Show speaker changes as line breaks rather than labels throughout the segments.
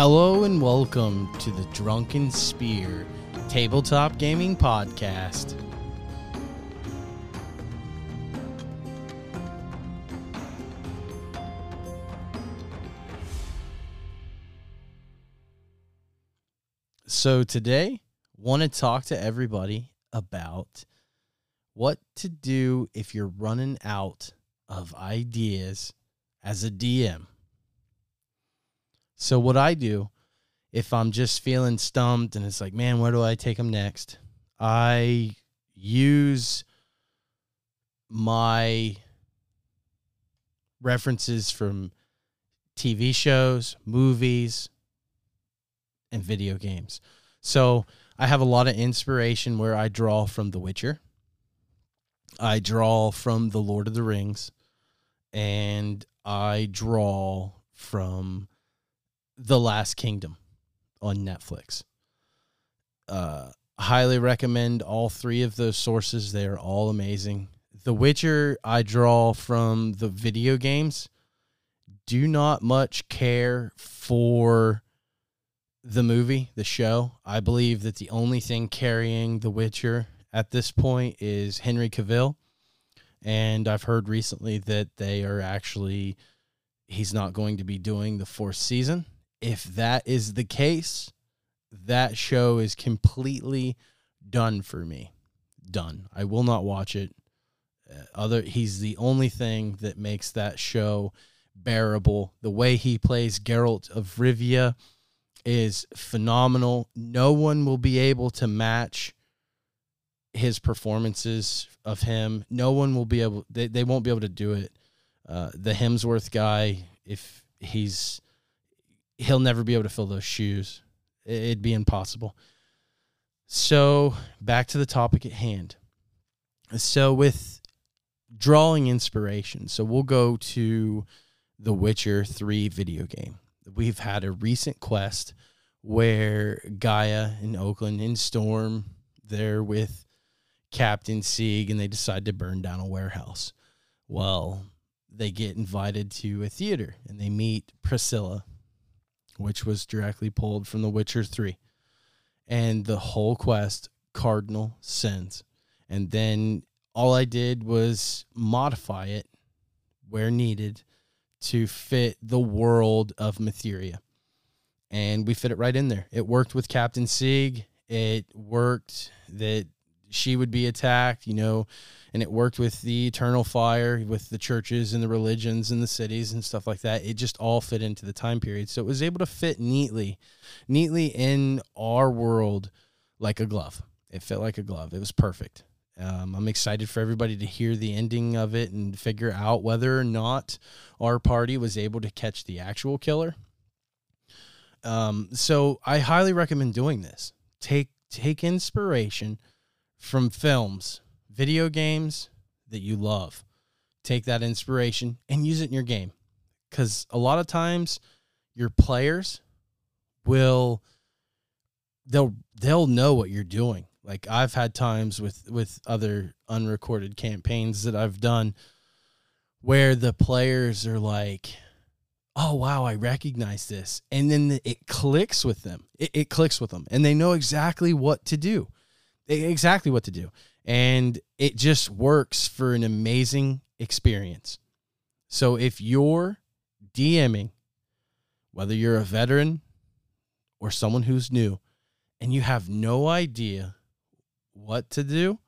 Hello and welcome to the Drunken Spear Tabletop Gaming Podcast. So today, want to talk to everybody about what to do if you're running out of ideas as a DM. So what I do if I'm just feeling stumped and it's like, man, where do I take them next? I use my references from TV shows, movies, and video games. So I have a lot of inspiration where I draw from The Witcher. I draw from The Lord of the Rings. And I draw from The Last Kingdom on Netflix. Uh, highly recommend all three of those sources. They are all amazing. The Witcher, I draw from the video games. Do not much care for the movie, the show. I believe that the only thing carrying The Witcher at this point is Henry Cavill. And I've heard recently that they are actually, he's not going to be doing the fourth season. If that is the case, that show is completely done for me. Done. I will not watch it. Uh, other he's the only thing that makes that show bearable. The way he plays Geralt of Rivia is phenomenal. No one will be able to match his performances of him. No one will be able they, they won't be able to do it. Uh, the Hemsworth guy, if he's he'll never be able to fill those shoes. It'd be impossible. So back to the topic at hand. So with drawing inspiration, so we'll go to the Witcher 3 video game. We've had a recent quest where Gaia and Oakland in Storm, they're with Captain Sieg and they decide to burn down a warehouse. Well, they get invited to a theater and they meet Priscilla, which was directly pulled from The Witcher 3. And the whole quest, cardinal sins. And then all I did was modify it where needed to fit the world of Matheria. And we fit it right in there. It worked with Captain Sieg. It worked that she would be attacked, you know, and it worked with the eternal fire, with the churches and the religions and the cities and stuff like that. It just all fit into the time period. So it was able to fit neatly, neatly in our world like a glove. It fit like a glove. It was perfect. Um, I'm excited for everybody to hear the ending of it and figure out whether or not our party was able to catch the actual killer. Um, so I highly recommend doing this. Take take inspiration from films, video games that you love. Take that inspiration and use it in your game. Cuz a lot of times your players will they'll they'll know what you're doing. Like I've had times with with other unrecorded campaigns that I've done where the players are like oh wow i recognize this and then it clicks with them it, it, clicks with them and they know exactly what to do exactly what to do. And it just works for an amazing experience. So if you're dming whether you're a veteran or someone who's new and you have no idea what to do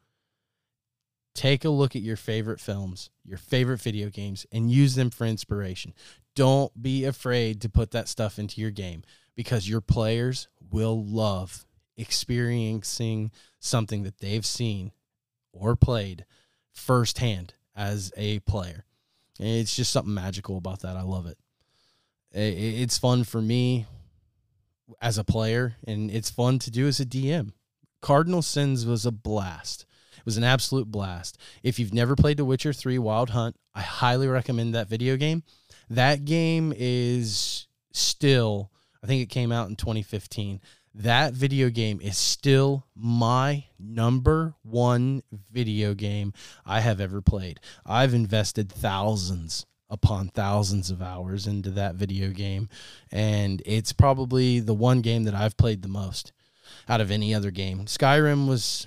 take a look at your favorite films your favorite video games and use them for inspiration. Don't be afraid to put that stuff into your game because your players will love experiencing something that they've seen or played firsthand as a player. And it's just something magical about that. I love it. It's fun for me as a player, and it's fun to do as a DM. Cardinal Sins was a blast. It was an absolute blast. If you've never played The Witcher 3 Wild Hunt, I highly recommend that video game. That game is still, I think it came out in 2015. That video game is still my number one video game I have ever played. I've invested thousands upon thousands of hours into that video game. And it's probably the one game that I've played the most out of any other game. Skyrim was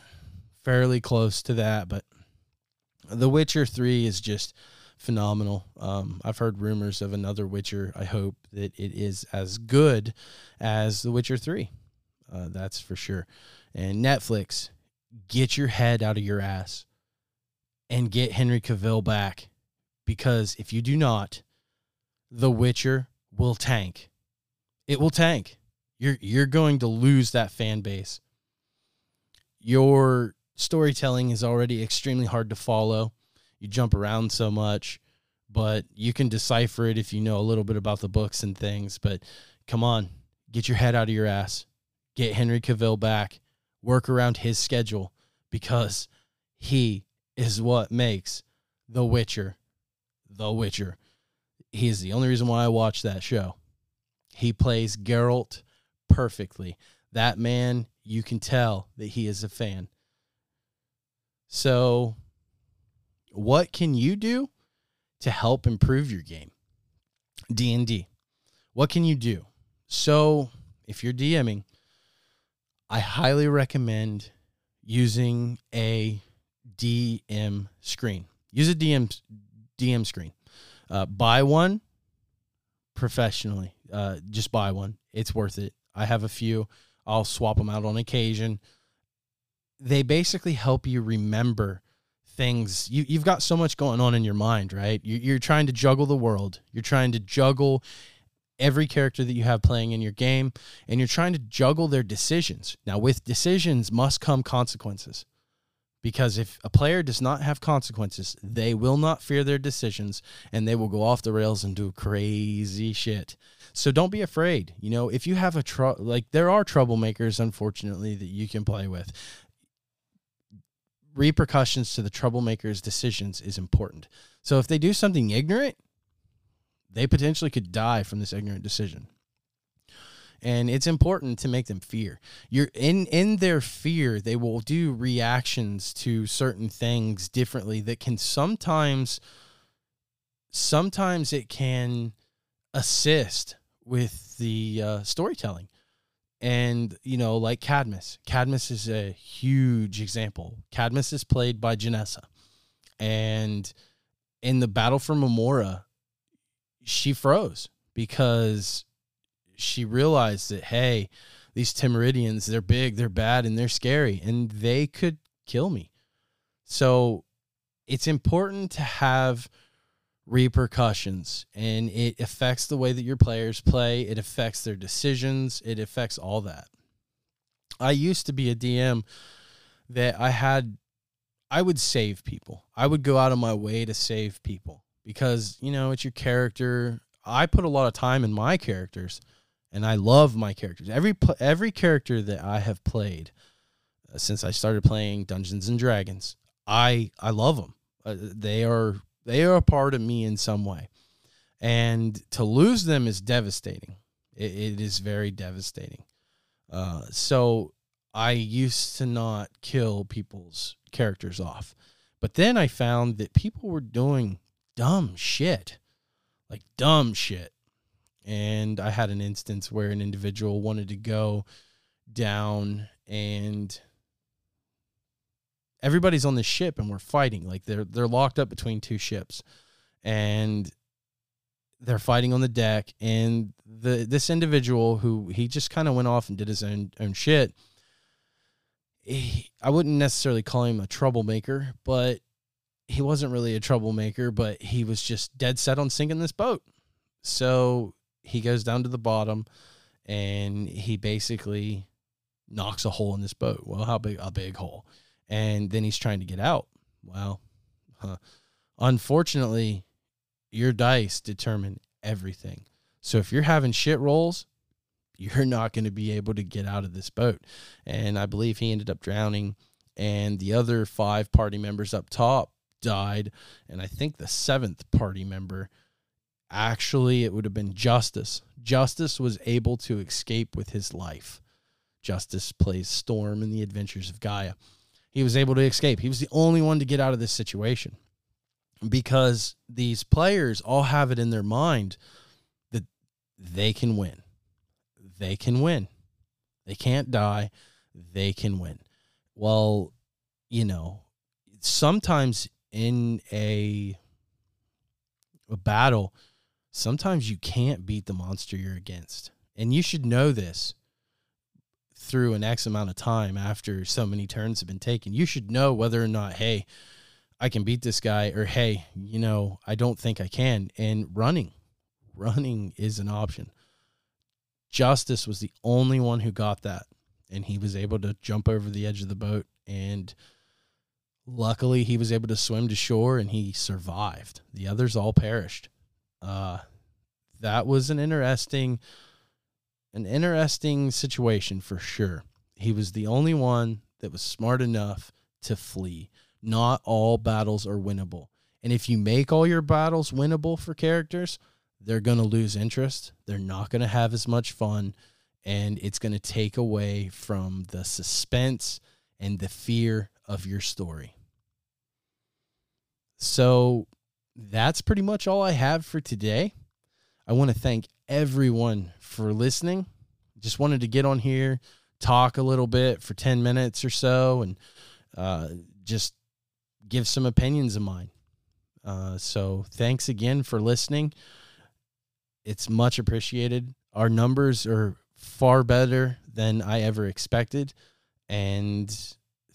fairly close to that, but The Witcher 3 is just phenomenal. Um, I've heard rumors of another Witcher. I hope that it is as good as The Witcher 3. Uh, that's for sure. And Netflix, get your head out of your ass and get Henry Cavill back because if you do not, The Witcher will tank. It will tank. You're you're going to lose that fan base. Your storytelling is already extremely hard to follow. You jump around so much, but you can decipher it if you know a little bit about the books and things. But come on, get your head out of your ass. Get Henry Cavill back. Work around his schedule because he is what makes The Witcher The Witcher. He is the only reason why I watch that show. He plays Geralt perfectly. That man, you can tell that he is a fan. So, what can you do to help improve your game? D&D. What can you do? So, if you're DMing, I highly recommend using a DM screen. Use a DM DM screen. Uh, buy one professionally. Uh, just buy one. It's worth it. I have a few. I'll swap them out on occasion. They basically help you remember things. You you've got so much going on in your mind, right? You, you're trying to juggle the world. You're trying to juggle every character that you have playing in your game, and you're trying to juggle their decisions. Now, with decisions must come consequences because if a player does not have consequences, they will not fear their decisions and they will go off the rails and do crazy shit. So don't be afraid. You know, if you have a tr- like there are troublemakers unfortunately that you can play with. Repercussions to the troublemakers' decisions is important. So if they do something ignorant, they potentially could die from this ignorant decision. And it's important to make them fear. You're in in their fear they will do reactions to certain things differently that can sometimes sometimes it can assist with the uh, storytelling. And you know like cadmus. Cadmus is a huge example. Cadmus is played by janessa. And in the battle for Memora, she froze because she realized that hey, these Temeridians, they're big, they're bad, and they're scary, and they could kill me. So it's important to have repercussions and it affects the way that your players play, it affects their decisions, it affects all that. I used to be a DM that I had I would save people. I would go out of my way to save people because, you know, it's your character. I put a lot of time in my characters and I love my characters. Every every character that I have played uh, since I started playing Dungeons and Dragons, I I love them. Uh, they are they are a part of me in some way, and to lose them is devastating. it, it is very devastating. Uh, so I used to not kill people's characters off, but then I found that people were doing dumb shit, like dumb shit. And I had an instance where an individual wanted to go down and everybody's on the ship and we're fighting. Like they're they're locked up between two ships and they're fighting on the deck. And the this individual who he just kind of went off and did his own own shit. He, I wouldn't necessarily call him a troublemaker but he wasn't really a troublemaker but he was just dead set on sinking this boat so he goes down to the bottom and he basically knocks a hole in this boat. Well, how big? A big hole. And then he's trying to get out. Well, huh. unfortunately, your dice determine everything. So if you're having shit rolls, you're not going to be able to get out of this boat. And I believe he ended up drowning. And the other five party members up top died. And I think the seventh party member Actually, it would have been Justice. Justice was able to escape with his life. Justice plays Storm in the Adventures of Gaia. He was able to escape. He was the only one to get out of this situation. because these players all have it in their mind that they can win. They can win. They can't die. They can win. Well, you know, sometimes in a a battle, sometimes you can't beat the monster you're against. And you should know this through an X amount of time after so many turns have been taken. You should know whether or not, hey, I can beat this guy, or hey, you know, I don't think I can. And running, running is an option. Justice was the only one who got that, and he was able to jump over the edge of the boat. And luckily, he was able to swim to shore and he survived. The others all perished. Uh, that was an interesting an interesting situation for sure. He was the only one that was smart enough to flee. Not all battles are winnable. And if you make all your battles winnable for characters, they're going to lose interest. They're not going to have as much fun. And it's going to take away from the suspense and the fear of your story. So that's pretty much all I have for today. I want to thank everyone for listening. Just wanted to get on here, talk a little bit for 10 minutes or so, and uh, just give some opinions of mine. Uh, so thanks again for listening. It's much appreciated. Our numbers are far better than I ever expected. And